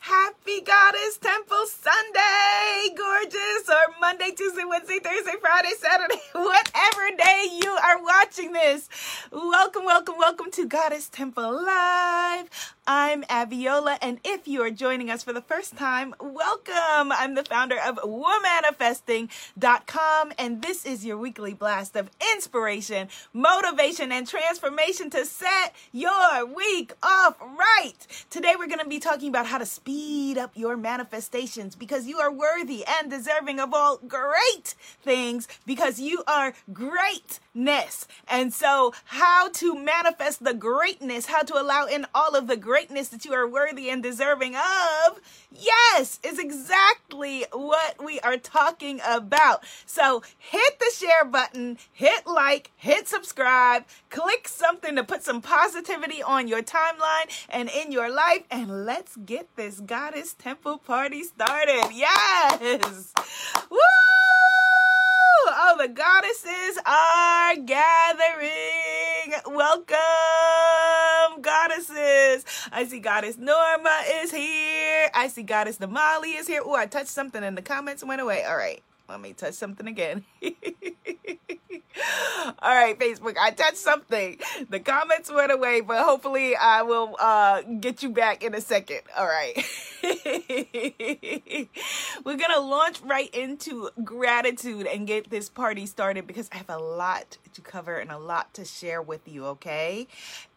Happy Goddess Temple Sunday, gorgeous, or Monday, Tuesday, Wednesday, Thursday, Friday, Saturday, whatever day you are watching this. Welcome, welcome, welcome to Goddess Temple Live. I'm Abiola, and if you are joining us for the first time, welcome. I'm the founder of womanifesting.com, and this is your weekly blast of inspiration, motivation, and transformation to set your week off right. Today, we're going to be talking about how to speed up your manifestations because you are worthy and deserving of all great things because you are greatness. And so, how to manifest the greatness, how to allow in all of the greatness that you are worthy and deserving of, yes, is exactly what we are talking about. So, hit the share button, hit like, hit subscribe, click something to put some positivity on your timeline and in your life, and let's get this Goddess Temple party started. Yes! Woo! Oh, the goddesses are gathering. Welcome, goddesses. I see Goddess Norma is here. I see Goddess Namali is here. Oh, I touched something in the comments went away. All right. Let me touch something again. All right, Facebook, I touched something. The comments went away, but hopefully I will uh, get you back in a second. All right. We're going to launch right into gratitude and get this party started because I have a lot to cover and a lot to share with you, okay?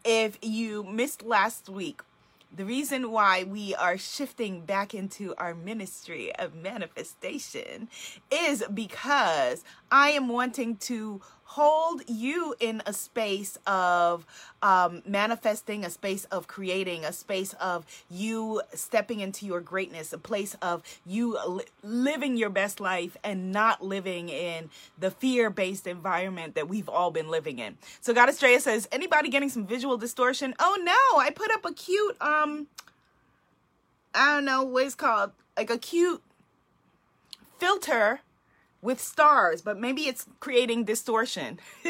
If you missed last week, the reason why we are shifting back into our ministry of manifestation is because I am wanting to hold you in a space of um, manifesting, a space of creating, a space of you stepping into your greatness, a place of you li- living your best life and not living in the fear based environment that we've all been living in. So, Goddess Drea says, anybody getting some visual distortion? Oh no, I put up a cute, um, I don't know what it's called, like a cute filter with stars, but maybe it's creating distortion.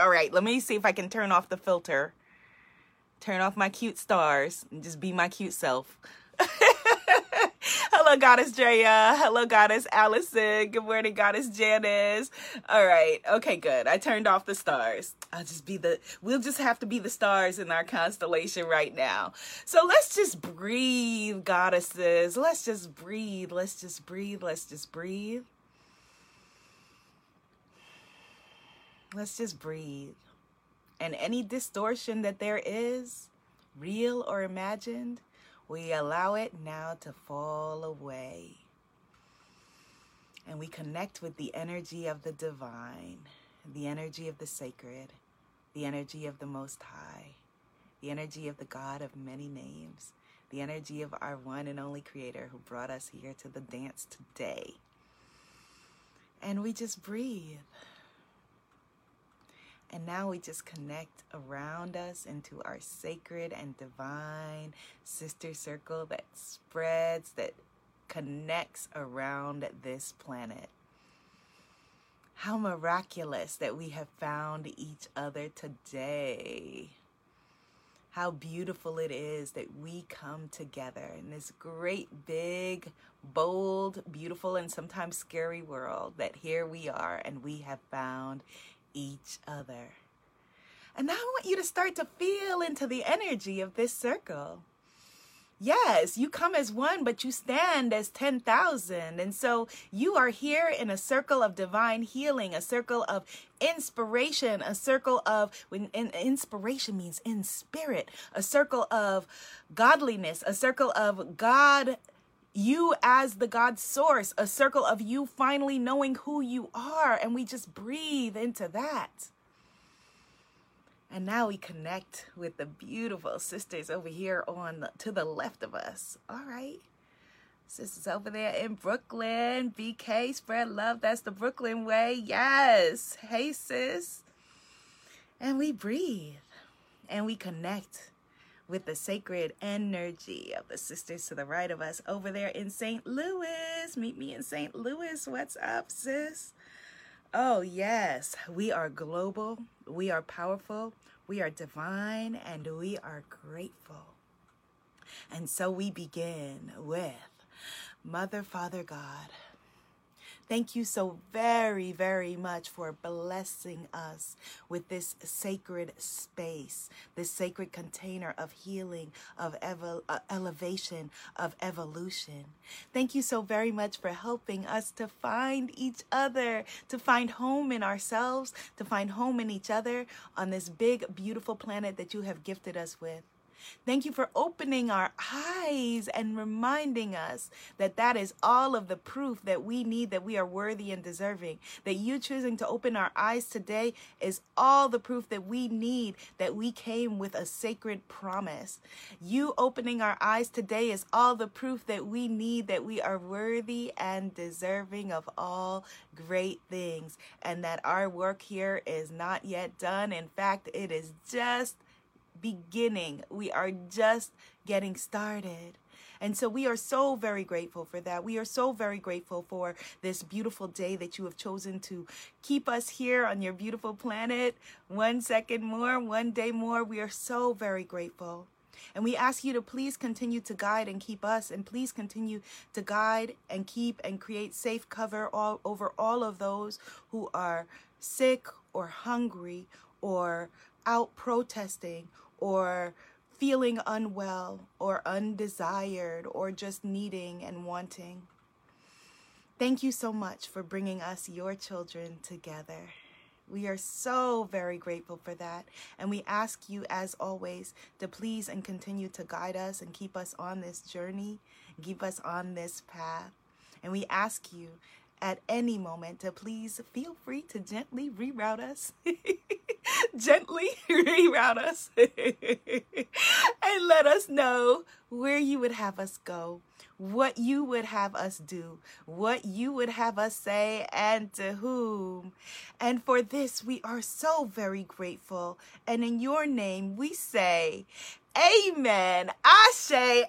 All right, let me see if I can turn off the filter. Turn off my cute stars and just be my cute self. Hello, Goddess Drea. Hello, Goddess Allison. Good morning, Goddess Janice. All right. Okay, good. I turned off the stars. I'll just be the, we'll just have to be the stars in our constellation right now. So let's just breathe, goddesses. Let's just breathe. Let's just breathe. Let's just breathe. Let's just breathe. And any distortion that there is, real or imagined, we allow it now to fall away. And we connect with the energy of the divine, the energy of the sacred, the energy of the Most High, the energy of the God of many names, the energy of our one and only Creator who brought us here to the dance today. And we just breathe. And now we just connect around us into our sacred and divine sister circle that spreads, that connects around this planet. How miraculous that we have found each other today. How beautiful it is that we come together in this great, big, bold, beautiful, and sometimes scary world. That here we are and we have found each other. And now I want you to start to feel into the energy of this circle. Yes, you come as one, but you stand as 10,000. And so you are here in a circle of divine healing, a circle of inspiration, a circle of, when inspiration means in spirit, a circle of godliness, a circle of God you as the God source, a circle of you finally knowing who you are. And we just breathe into that. And now we connect with the beautiful sisters over here on the, to the left of us. All right. Sisters over there in Brooklyn. BK, spread love. That's the Brooklyn way. Yes. Hey, sis. And we breathe and we connect with the sacred energy of the sisters to the right of us over there in St. Louis. Meet me in St. Louis. What's up, sis? Oh, yes, we are global, we are powerful, we are divine, and we are grateful. And so we begin with Mother, Father, God. Thank you so very, very much for blessing us with this sacred space, this sacred container of healing, of evo- uh, elevation, of evolution. Thank you so very much for helping us to find each other, to find home in ourselves, to find home in each other on this big, beautiful planet that you have gifted us with. Thank you for opening our eyes and reminding us that that is all of the proof that we need that we are worthy and deserving. That you choosing to open our eyes today is all the proof that we need that we came with a sacred promise. You opening our eyes today is all the proof that we need that we are worthy and deserving of all great things and that our work here is not yet done. In fact, it is just beginning. We are just getting started. And so we are so very grateful for that. We are so very grateful for this beautiful day that you have chosen to keep us here on your beautiful planet. One second more, one day more. We are so very grateful. And we ask you to please continue to guide and keep us, and please continue to guide and keep and create safe cover all over all of those who are sick or hungry or out protesting or feeling unwell or undesired or just needing and wanting. Thank you so much for bringing us, your children, together. We are so very grateful for that. And we ask you, as always, to please and continue to guide us and keep us on this journey, keep us on this path. And we ask you at any moment to please feel free to gently reroute us. gently reroute us and let us know where you would have us go, what you would have us do, what you would have us say, and to whom. And for this, we are so very grateful. And in your name, we say, Amen. I say,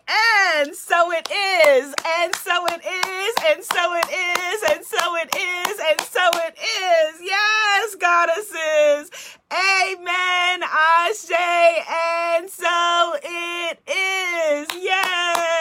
and so it is, and so it is, and so it is, and so it is, and so it is. Yes, goddesses. Amen. I say, and so it is. Yay.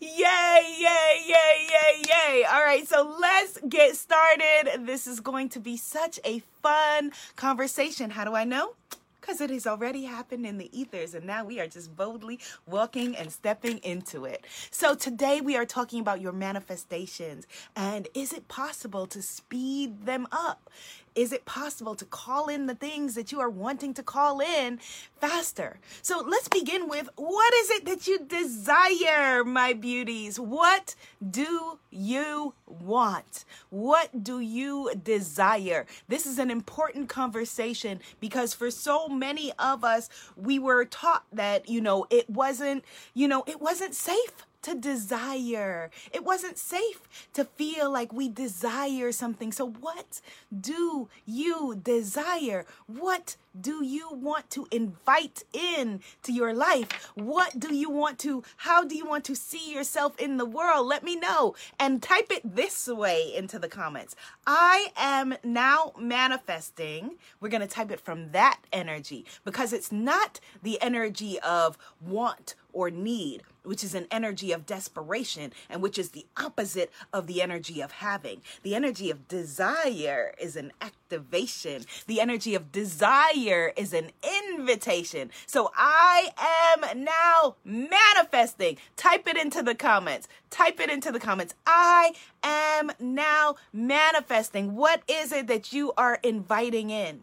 yay, yay, yay, yay, yay. All right, so let's get started. This is going to be such a fun conversation. How do I know? because it has already happened in the ethers and now we are just boldly walking and stepping into it. So today we are talking about your manifestations and is it possible to speed them up? Is it possible to call in the things that you are wanting to call in faster? So let's begin with what is it that you desire, my beauties? What do you want? What do you desire? This is an important conversation because for so many of us, we were taught that, you know, it wasn't, you know, it wasn't safe to desire. It wasn't safe to feel like we desire something. So, what do you desire? What do you want to invite in to your life? What do you want to, how do you want to see yourself in the world? Let me know and type it this way into the comments. I am now manifesting. We're going to type it from that energy because it's not the energy of want or need, which is an energy of desperation and which is the opposite of the energy of having. The energy of desire is an activation. The energy of desire is an invitation. So I am now manifesting. Type it into the comments. Type it into the comments. I am now manifesting. What is it that you are inviting in?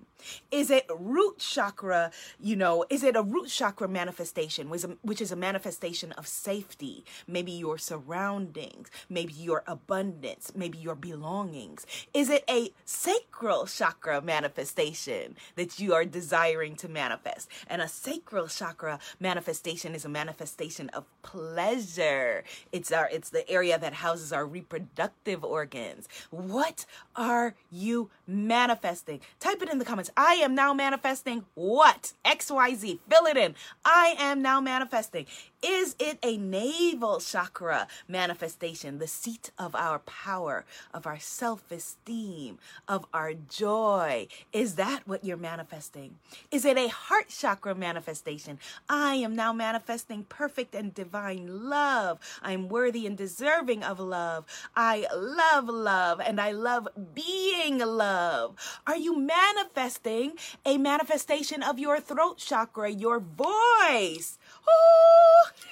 Is it root chakra? You know, is it a root chakra manifestation, which is a manifestation of safety? Maybe your surroundings, maybe your abundance, maybe your belongings. Is it a sacral chakra manifestation that you are desiring to manifest? And a sacral chakra manifestation is a manifestation of pleasure. It's our it's the area that houses our reproductive organs. What are you manifesting? Type it in the comments. I am now manifesting what? XYZ. Fill it in. I am now manifesting. Is it a navel chakra manifestation, the seat of our power, of our self esteem, of our joy? Is that what you're manifesting? Is it a heart chakra manifestation? I am now manifesting perfect and divine love. I'm worthy and deserving of love. I love love and I love being love. Are you manifesting a manifestation of your throat chakra, your voice?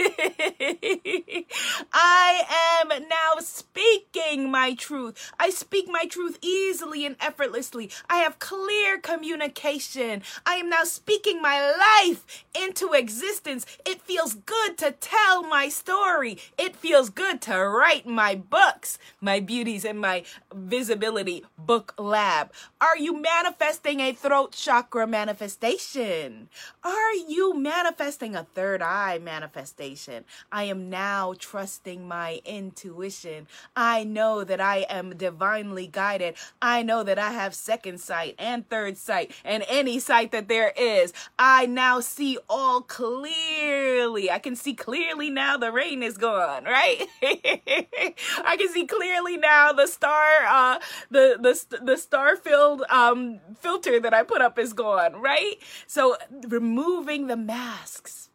I am now speaking my truth. I speak my truth easily and effortlessly. I have clear communication. I am now speaking my life into existence. It feels good to tell my story. It feels good to write my books, my beauties and my visibility book lab. Are you manifesting a throat chakra manifestation? Are you manifesting a third eye manifestation. I am now trusting my intuition. I know that I am divinely guided. I know that I have second sight and third sight and any sight that there is. I now see all clearly. I can see clearly now the rain is gone, right? I can see clearly now the star uh the the the star filled um filter that I put up is gone, right? So removing the masks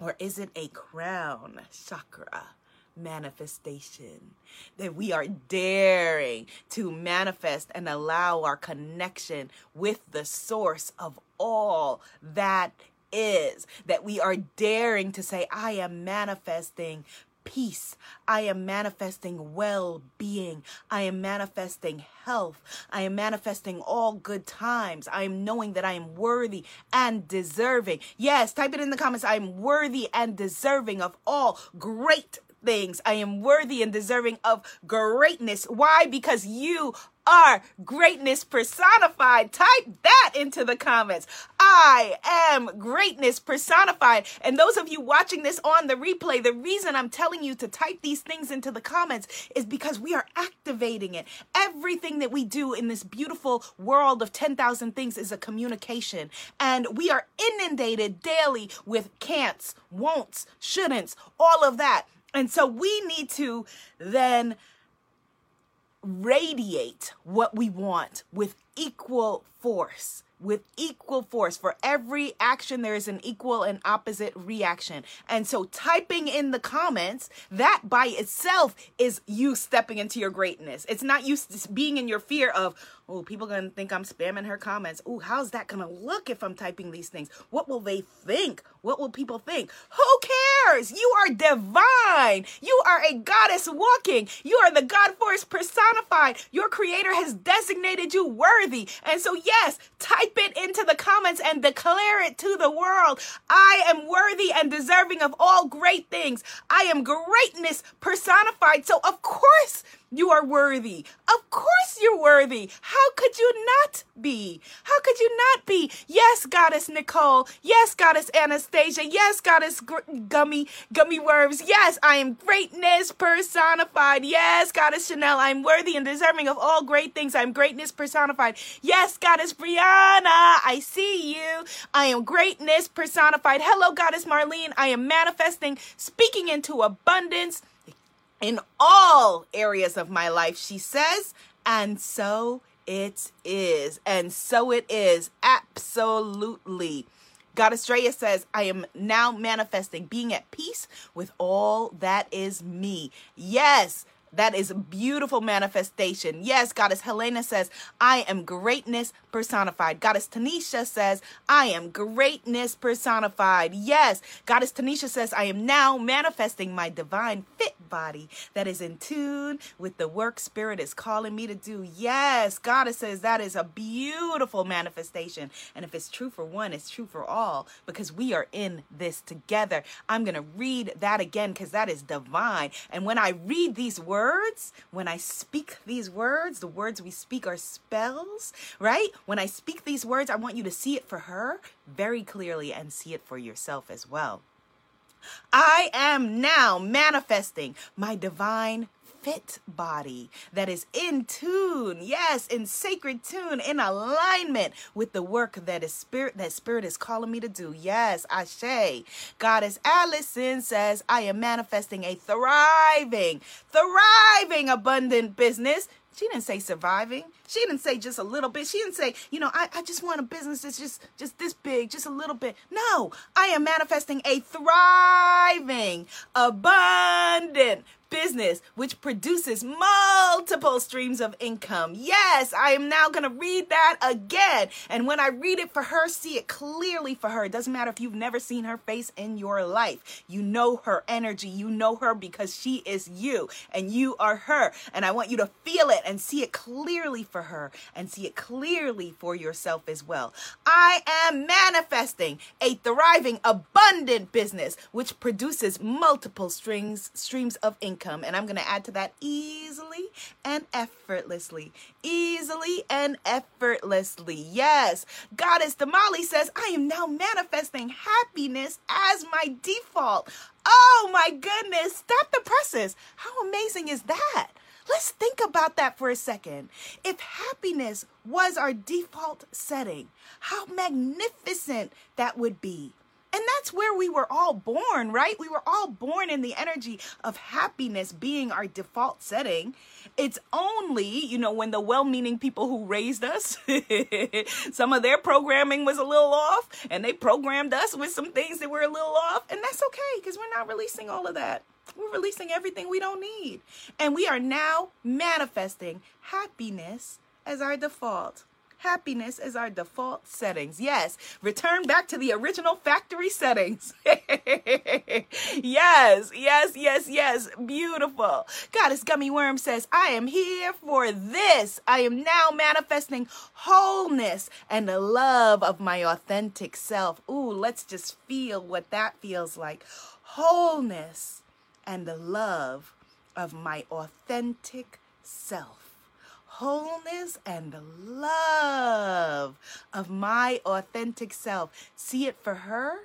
or is it a crown chakra? manifestation that we are daring to manifest and allow our connection with the source of all that is that we are daring to say i am manifesting peace. I am manifesting well being. I am manifesting health. I am manifesting all good times. I am knowing that I am worthy and deserving. Yes, type it in the comments. I am worthy and deserving of all great things. I am worthy and deserving of greatness. Why? Because you are greatness personified. Type that into the comments. I am greatness personified. And those of you watching this on the replay, the reason I'm telling you to type these things into the comments is because we are activating it. Everything that we do in this beautiful world of 10,000 things is a communication. And we are inundated daily with can'ts, won'ts, shouldn'ts, all of that. And so we need to then radiate what we want with equal force with equal force. For every action, there is an equal and opposite reaction. And so, typing in the comments, that by itself is you stepping into your greatness. It's not you being in your fear of, oh, people gonna think I'm spamming her comments. Oh, how's that gonna look if I'm typing these things? What will they think? What will people think? Who cares? You are divine. You are a goddess walking. You are the God force personified. Your creator has designated you worthy. And so, yes, type it into the comments and declare it to the world. I am worthy and deserving of all great things. I am greatness personified. So, of course, you are worthy. Of course you're worthy. How could you not be? How could you not be? Yes, Goddess Nicole. Yes, Goddess Anastasia. Yes, Goddess Gummy Gummy Worms. Yes, I am greatness personified. Yes, Goddess Chanel. I'm worthy and deserving of all great things. I'm greatness personified. Yes, Goddess Brianna. I see you. I am greatness personified. Hello, Goddess Marlene. I am manifesting, speaking into abundance in all areas of my life, she says. And so it is. And so it is. Absolutely. Goddess Drea says, I am now manifesting being at peace with all that is me. Yes, that is a beautiful manifestation. Yes, Goddess Helena says, I am greatness personified. Goddess Tanisha says, I am greatness personified. Yes, Goddess Tanisha says, I am now manifesting my divine fit body that is in tune with the work Spirit is calling me to do. Yes, Goddess says that is a beautiful manifestation. And if it's true for one, it's true for all because we are in this together. I'm going to read that again because that is divine. And when I read these words, words, when I speak these words, the words we speak are spells, right? When I speak these words, I want you to see it for her very clearly and see it for yourself as well. I am now manifesting my divine fit body that is in tune, yes, in sacred tune, in alignment with the work that is spirit that spirit is calling me to do. Yes, I say. Goddess Allison says, I am manifesting a thriving, thriving, abundant business she didn't say surviving. She didn't say just a little bit. She didn't say, you know, I, I just want a business that's just just this big, just a little bit. No, I am manifesting a thriving, abundant, business, which produces multiple streams of income. Yes, I am now going to read that again. And when I read it for her, see it clearly for her. It doesn't matter if you've never seen her face in your life. You know her energy. You know her because she is you and you are her. And I want you to feel it and see it clearly for her and see it clearly for yourself as well. I am manifesting a thriving, abundant business which produces multiple strings streams of income income. And I'm going to add to that easily and effortlessly. Easily and effortlessly. Yes. Goddess Damali says, I am now manifesting happiness as my default. Oh my goodness. Stop the presses. How amazing is that? Let's think about that for a second. If happiness was our default setting, how magnificent that would be. And that's where we were all born, right? We were all born in the energy of happiness being our default setting. It's only, you know, when the well meaning people who raised us, some of their programming was a little off, and they programmed us with some things that were a little off. And that's okay because we're not releasing all of that. We're releasing everything we don't need. And we are now manifesting happiness as our default happiness as our default settings. Yes, return back to the original factory settings. yes, yes, yes, yes. Beautiful. Goddess Gummy Worm says, I am here for this. I am now manifesting wholeness and the love of my authentic self. Ooh, let's just feel what that feels like. Wholeness and the love of my authentic self wholeness and the love of my authentic self. See it for her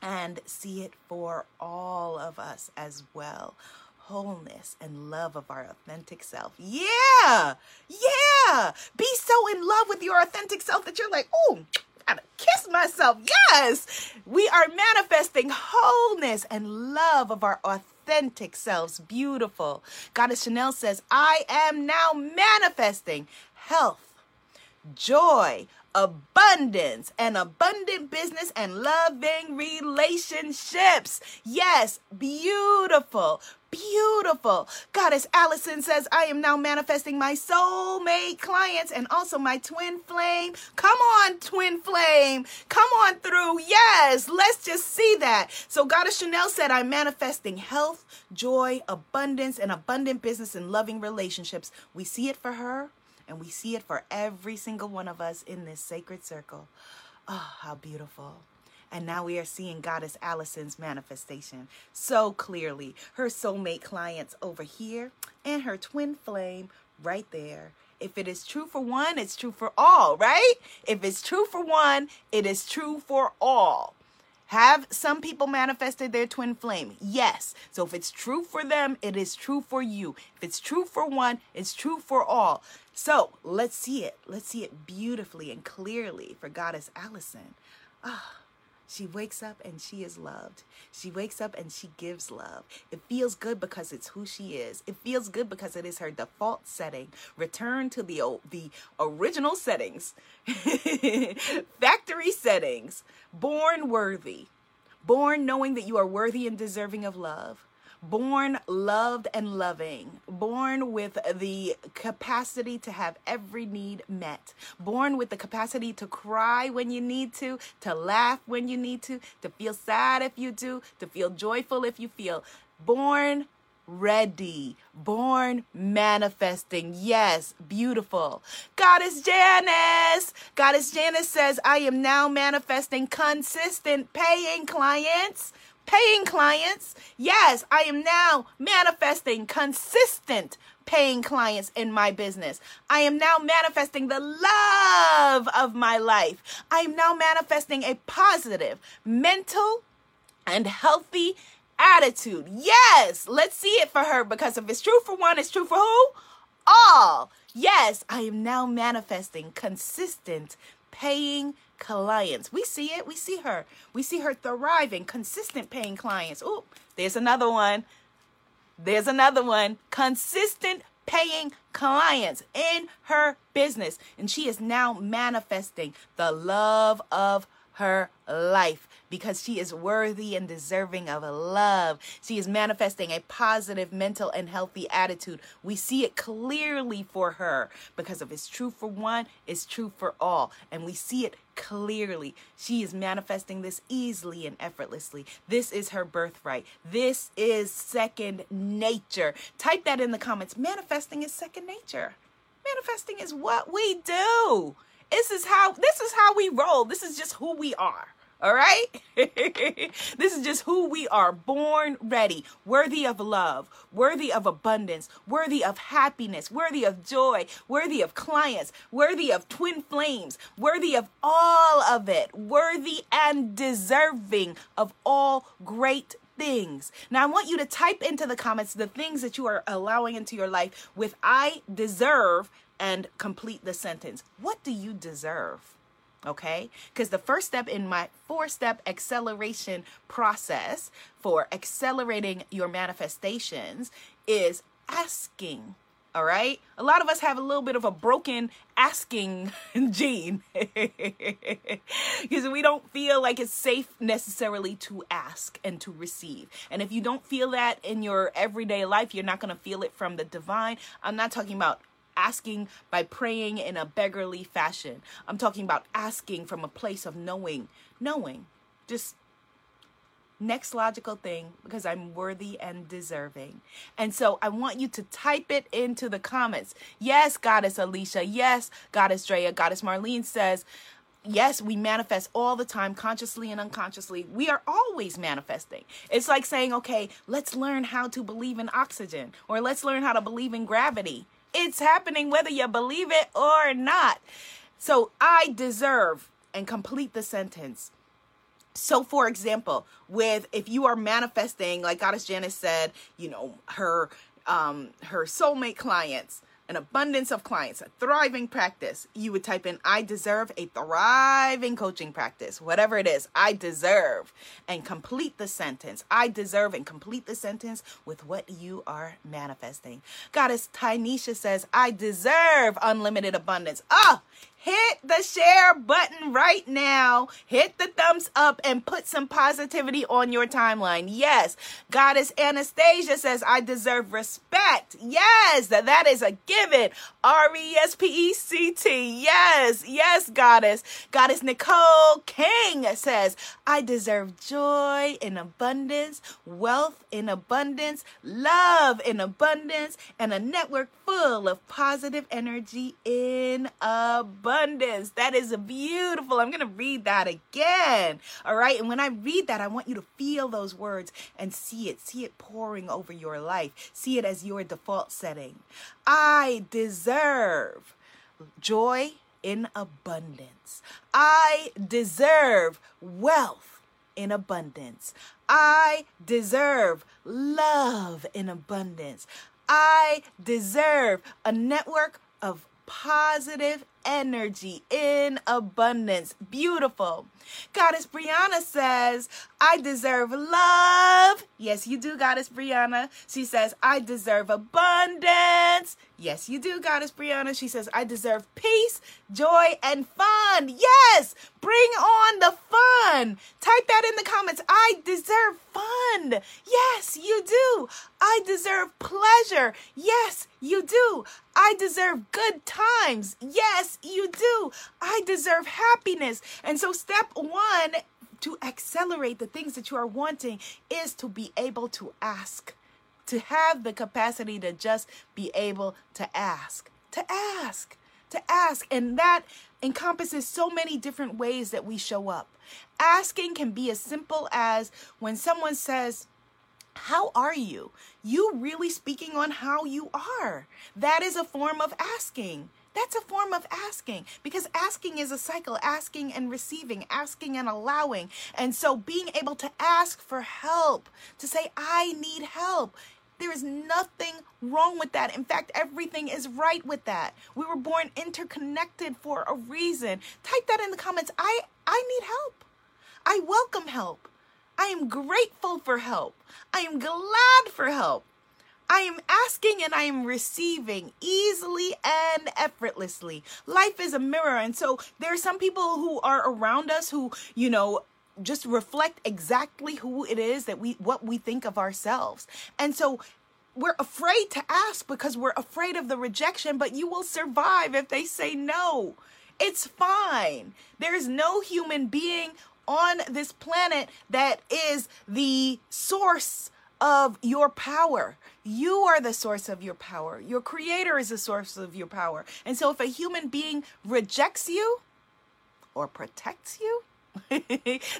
and see it for all of us as well. Wholeness and love of our authentic self. Yeah, yeah. Be so in love with your authentic self that you're like, oh, gotta kiss myself. Yes, we are manifesting wholeness and love of our authentic authentic selves. Beautiful. Goddess Chanel says, I am now manifesting health, joy, abundance, and abundant business and loving relationships. Yes, beautiful. Beautiful. Goddess Allison says, I am now manifesting my soulmate clients and also my twin flame. Come on, twin flame. Come on through. Yes, let's just see that. So, Goddess Chanel said, I'm manifesting health, joy, abundance, and abundant business and loving relationships. We see it for her and we see it for every single one of us in this sacred circle. Oh, how beautiful. And now we are seeing Goddess Allison's manifestation so clearly. Her soulmate clients over here and her twin flame right there. If it is true for one, it's true for all, right? If it's true for one, it is true for all. Have some people manifested their twin flame? Yes. So if it's true for them, it is true for you. If it's true for one, it's true for all. So let's see it. Let's see it beautifully and clearly for Goddess Allison. Ah. She wakes up and she is loved. She wakes up and she gives love. It feels good because it's who she is. It feels good because it is her default setting. Return to the old, the original settings. Factory settings. Born worthy. Born knowing that you are worthy and deserving of love born loved and loving, born with the capacity to have every need met, born with the capacity to cry when you need to, to laugh when you need to, to feel sad if you do, to feel joyful if you feel. Born ready, born manifesting. Yes, beautiful. Goddess Janice. Goddess Janice says, I am now manifesting consistent paying clients paying clients. Yes, I am now manifesting consistent paying clients in my business. I am now manifesting the love of my life. I am now manifesting a positive, mental, and healthy attitude. Yes, let's see it for her because if it's true for one, it's true for who? All. Yes, I am now manifesting consistent paying clients. We see it. We see her. We see her thriving, consistent paying clients. Oh, there's another one. There's another one. Consistent paying clients in her business. And she is now manifesting the love of her life because she is worthy and deserving of love. She is manifesting a positive mental and healthy attitude. We see it clearly for her because if it's true for one, it's true for all. And we see it clearly. She is manifesting this easily and effortlessly. This is her birthright. This is second nature. Type that in the comments. Manifesting is second nature. Manifesting is what we do. This is how this is how we roll. This is just who we are. All right? this is just who we are born ready, worthy of love, worthy of abundance, worthy of happiness, worthy of joy, worthy of clients, worthy of twin flames, worthy of all of it, worthy and deserving of all great things. Now, I want you to type into the comments the things that you are allowing into your life with I deserve and complete the sentence. What do you deserve? Okay? Because the first step in my four step acceleration process for accelerating your manifestations is asking. All right. A lot of us have a little bit of a broken asking gene because we don't feel like it's safe necessarily to ask and to receive. And if you don't feel that in your everyday life, you're not going to feel it from the divine. I'm not talking about asking by praying in a beggarly fashion. I'm talking about asking from a place of knowing, knowing. Just next logical thing because I'm worthy and deserving. And so I want you to type it into the comments. Yes, Goddess Alicia. Yes, Goddess Drea. Goddess Marlene says, yes, we manifest all the time, consciously and unconsciously. We are always manifesting. It's like saying, okay, let's learn how to believe in oxygen or let's learn how to believe in gravity. It's happening whether you believe it or not. So I deserve and complete the sentence. So, for example, with if you are manifesting, like Goddess Janice said, you know, her um her soulmate clients, an abundance of clients, a thriving practice, you would type in, I deserve a thriving coaching practice, whatever it is, I deserve, and complete the sentence. I deserve and complete the sentence with what you are manifesting. Goddess Tynesha says, I deserve unlimited abundance. Ah, oh, hit the share button right now. Hit the thumbs up and put some positivity on your timeline. Yes, Goddess Anastasia says, I deserve respect. Yes, that, that is a given. R E S P E C T. Yes, yes, Goddess. Goddess Nicole King says, I deserve joy in abundance, wealth in abundance, love in abundance, and a network full of positive energy in abundance That is beautiful. I'm going to read that again. All right. And when I read that, I want you to feel those words and see it. See it pouring over your life. See it as your default setting. I deserve joy in abundance. I deserve wealth in abundance. I deserve love in abundance. I deserve a network of positive energy in abundance. Beautiful. Goddess Brianna says, I deserve love. Yes, you do, Goddess Brianna. She says, I deserve abundance. Yes, you do, Goddess Brianna. She says, I deserve peace, joy, and fun. Yes, bring on the fun. Type that in the comments. I deserve fun. Yes, you do. I deserve pleasure. Yes, you do. I deserve good times. Yes, you do. I deserve happiness. And so, step one to accelerate the things that you are wanting is to be able to ask, to have the capacity to just be able to ask, to ask, to ask. And that encompasses so many different ways that we show up. Asking can be as simple as when someone says, how are you? You really speaking on how you are. That is a form of asking. That's a form of asking because asking is a cycle asking and receiving, asking and allowing. And so being able to ask for help, to say, I need help. There is nothing wrong with that. In fact, everything is right with that. We were born interconnected for a reason. Type that in the comments. I I need help. I welcome help. I am grateful for help. I am glad for help. I am asking and I am receiving easily and effortlessly. Life is a mirror. And so there are some people who are around us who, you know, just reflect exactly who it is that we what we think of ourselves. And so we're afraid to ask because we're afraid of the rejection, but you will survive if they say no. It's fine. There is no human being on this planet that is the source of your power. You are the source of your power. Your creator is the source of your power. And so if a human being rejects you or protects you,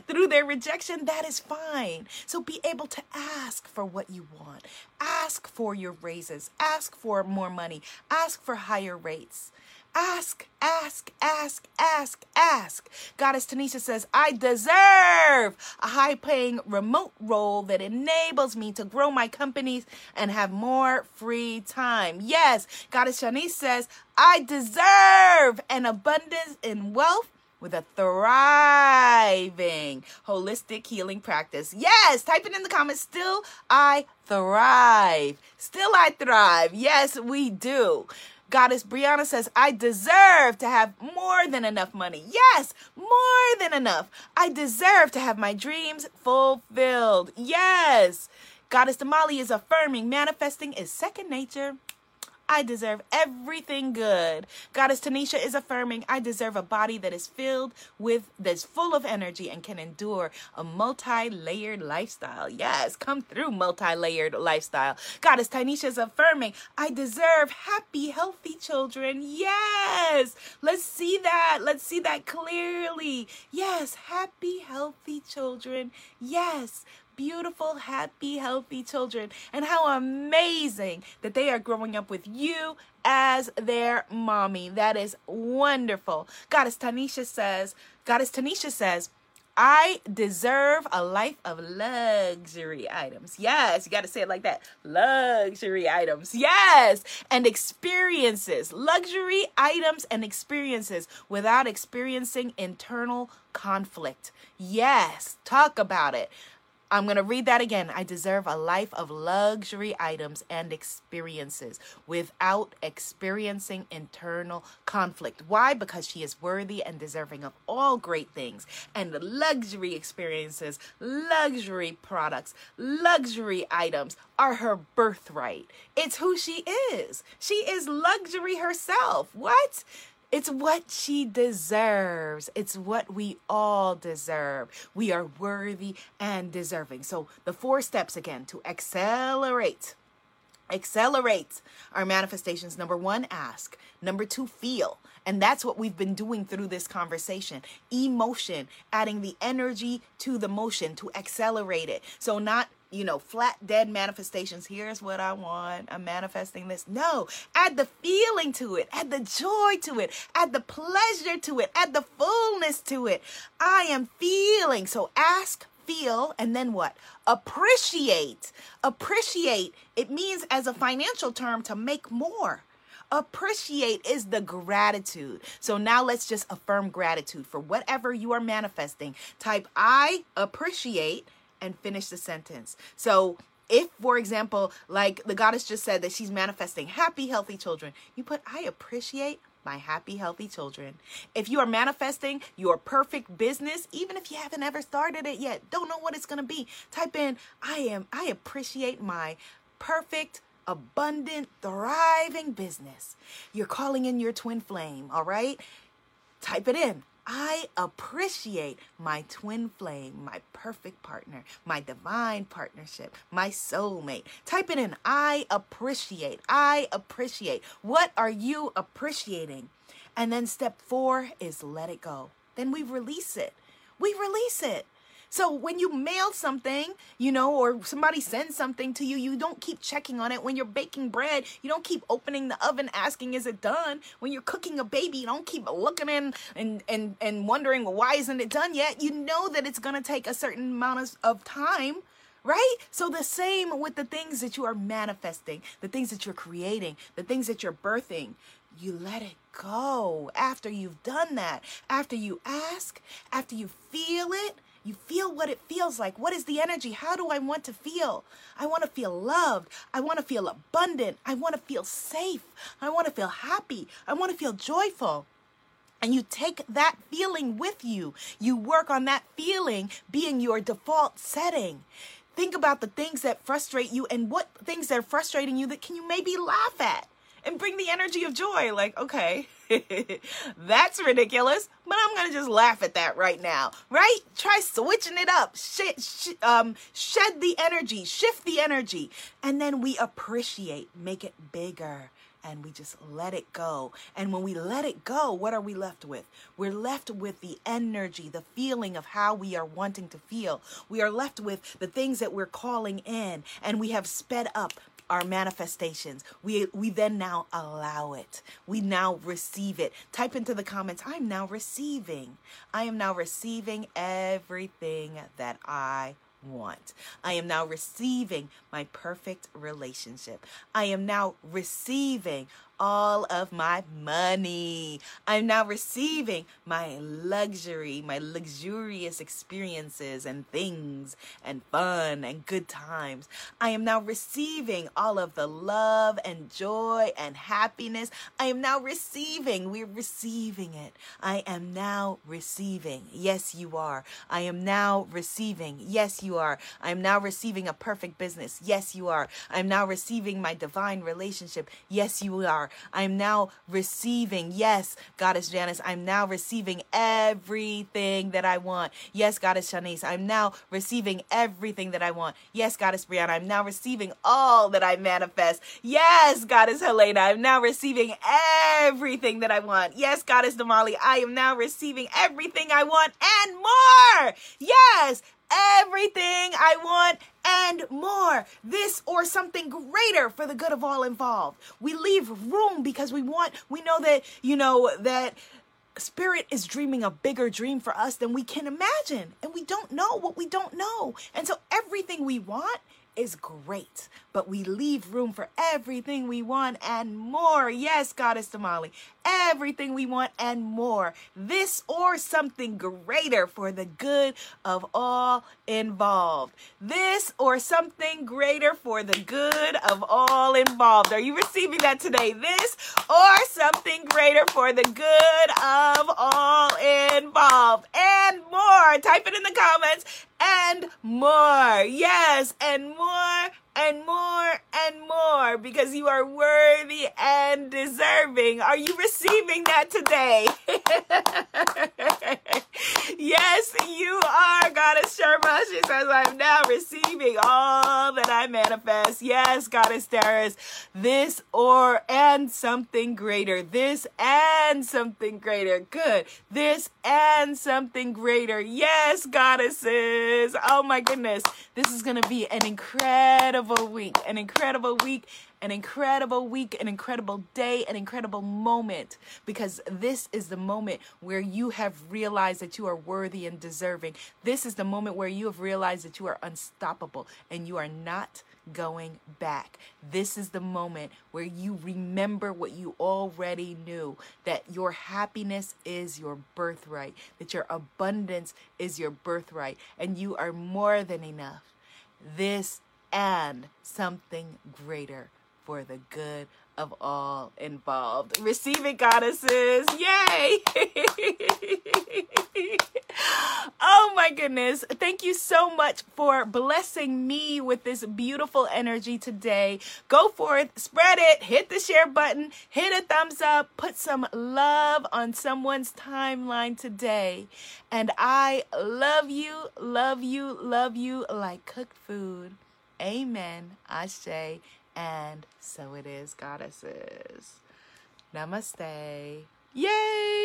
through their rejection, that is fine. So be able to ask for what you want. Ask for your raises. Ask for more money. Ask for higher rates. Ask, ask, ask, ask, ask. Goddess Tanisha says, I deserve a high paying remote role that enables me to grow my companies and have more free time. Yes, Goddess Shanice says, I deserve an abundance in wealth with a thriving holistic healing practice. Yes, type it in the comments. Still, I thrive. Still, I thrive. Yes, we do. Goddess Brianna says, I deserve to have more than enough money. Yes, more than enough. I deserve to have my dreams fulfilled. Yes. Goddess Damali is affirming manifesting is second nature. I deserve everything good. Goddess Tanisha is affirming I deserve a body that is filled with, that's full of energy and can endure a multi layered lifestyle. Yes, come through multi layered lifestyle. Goddess Tanisha is affirming I deserve happy, healthy children. Yes, let's see that. Let's see that clearly. Yes, happy, healthy children. Yes, beautiful, happy, healthy children. And how amazing that they are growing up with you as their mommy. That is wonderful. Goddess Tanisha says, Goddess Tanisha says, I deserve a life of luxury items. Yes, you got to say it like that. Luxury items. Yes. And experiences. Luxury items and experiences without experiencing internal conflict. Yes. Talk about it. I'm going to read that again. I deserve a life of luxury items and experiences without experiencing internal conflict. Why? Because she is worthy and deserving of all great things and luxury experiences, luxury products, luxury items are her birthright. It's who she is. She is luxury herself. What? It's what she deserves. It's what we all deserve. We are worthy and deserving. So, the four steps again to accelerate. Accelerate our manifestations. Number one, ask. Number two, feel. And that's what we've been doing through this conversation. Emotion, adding the energy to the motion to accelerate it. So, not you know, flat dead manifestations. Here's what I want. I'm manifesting this. No, add the feeling to it, add the joy to it, add the pleasure to it, add the fullness to it. I am feeling. So ask, feel, and then what? Appreciate. Appreciate. It means, as a financial term, to make more. Appreciate is the gratitude. So now let's just affirm gratitude for whatever you are manifesting. Type I appreciate and finish the sentence. So if, for example, like the goddess just said that she's manifesting happy, healthy children, you put, I appreciate my happy, healthy children. If you are manifesting your perfect business, even if you haven't ever started it yet, don't know what it's going to be, type in, I am, I appreciate my perfect, abundant, thriving business. You're calling in your twin flame, all right? Type it in. I appreciate my twin flame, my perfect partner, my divine partnership, my soulmate. Type it in. I appreciate. I appreciate. What are you appreciating? And then step four is let it go. Then we release it. We release it. So when you mail something, you know, or somebody sends something to you, you don't keep checking on it. When you're baking bread, you don't keep opening the oven asking, is it done? When you're cooking a baby, you don't keep looking in and, and, and wondering, why isn't it done yet? You know that it's going to take a certain amount of, of time right? So the same with the things that you are manifesting, the things that you're creating, the things that you're birthing. You let it go after you've done that. After you ask, after you feel it, you feel what it feels like. What is the energy? How do I want to feel? I want to feel loved. I want to feel abundant. I want to feel safe. I want to feel happy. I want to feel joyful. And you take that feeling with you. You work on that feeling being your default setting. Think about the things that frustrate you and what things that are frustrating you that can you maybe laugh at and bring the energy of joy. Like, okay, that's ridiculous, but I'm gonna just laugh at that right now, right? Try switching it up, sh- sh- um, shed the energy, shift the energy, and then we appreciate, make it bigger and we just let it go. And when we let it go, what are we left with? We're left with the energy, the feeling of how we are wanting to feel. We are left with the things that we're calling in, and we have sped up our manifestations. We we then now allow it. We now receive it. Type into the comments, I'm now receiving. I am now receiving everything that I want. I am now receiving my perfect relationship. I am now receiving all of my money. I'm now receiving my luxury, my luxurious experiences and things and fun and good times. I am now receiving all of the love and joy and happiness. I am now receiving. We're receiving it. I am now receiving. Yes, you are. I am now receiving. Yes, you are. I am now receiving a perfect business. Yes, you are. I'm now receiving my divine relationship. Yes, you are are. I'm now receiving. Yes, Goddess Janice, I'm now receiving everything that I want. Yes, Goddess Shanice, I'm now receiving everything that I want. Yes, Goddess Brianna, I'm now receiving all that I manifest. Yes, Goddess Helena, I'm now receiving everything that I want. Yes, Goddess Damali, I am now receiving everything I want and more. Yes, everything I want and more. This or something greater for the good of all involved. We leave room because we want, we know that, you know, that spirit is dreaming a bigger dream for us than we can imagine. And we don't know what we don't know. And so everything we want is great, but we leave room for everything we want and more. Yes, Goddess Damali, everything we want and more. This or something greater for the good of all involved. This or something greater for the good of all involved. Are you receiving that today? This or something greater for the good of all involved and more. Type it in the comments and more. Yes, and more more and more and more because you are worthy and deserving. Are you receiving that today? yes, you are, Goddess Sherma. She says, I'm now receiving all that I manifest. Yes, Goddess Terrace. This or and something greater. This and something greater. Good. This and something greater. Yes, goddesses. Oh my goodness. This is going to be an incredible week. An incredible week an incredible week, an incredible day, an incredible moment because this is the moment where you have realized that you are worthy and deserving. This is the moment where you have realized that you are unstoppable and you are not going back. This is the moment where you remember what you already knew that your happiness is your birthright, that your abundance is your birthright, and you are more than enough. This and something greater for the good of all involved. Receive it, goddesses. Yay! oh my goodness. Thank you so much for blessing me with this beautiful energy today. Go forth, spread it, hit the share button, hit a thumbs up, put some love on someone's timeline today. And I love you, love you, love you like cooked food. Amen. I say and so it is, goddesses. Namaste. Yay!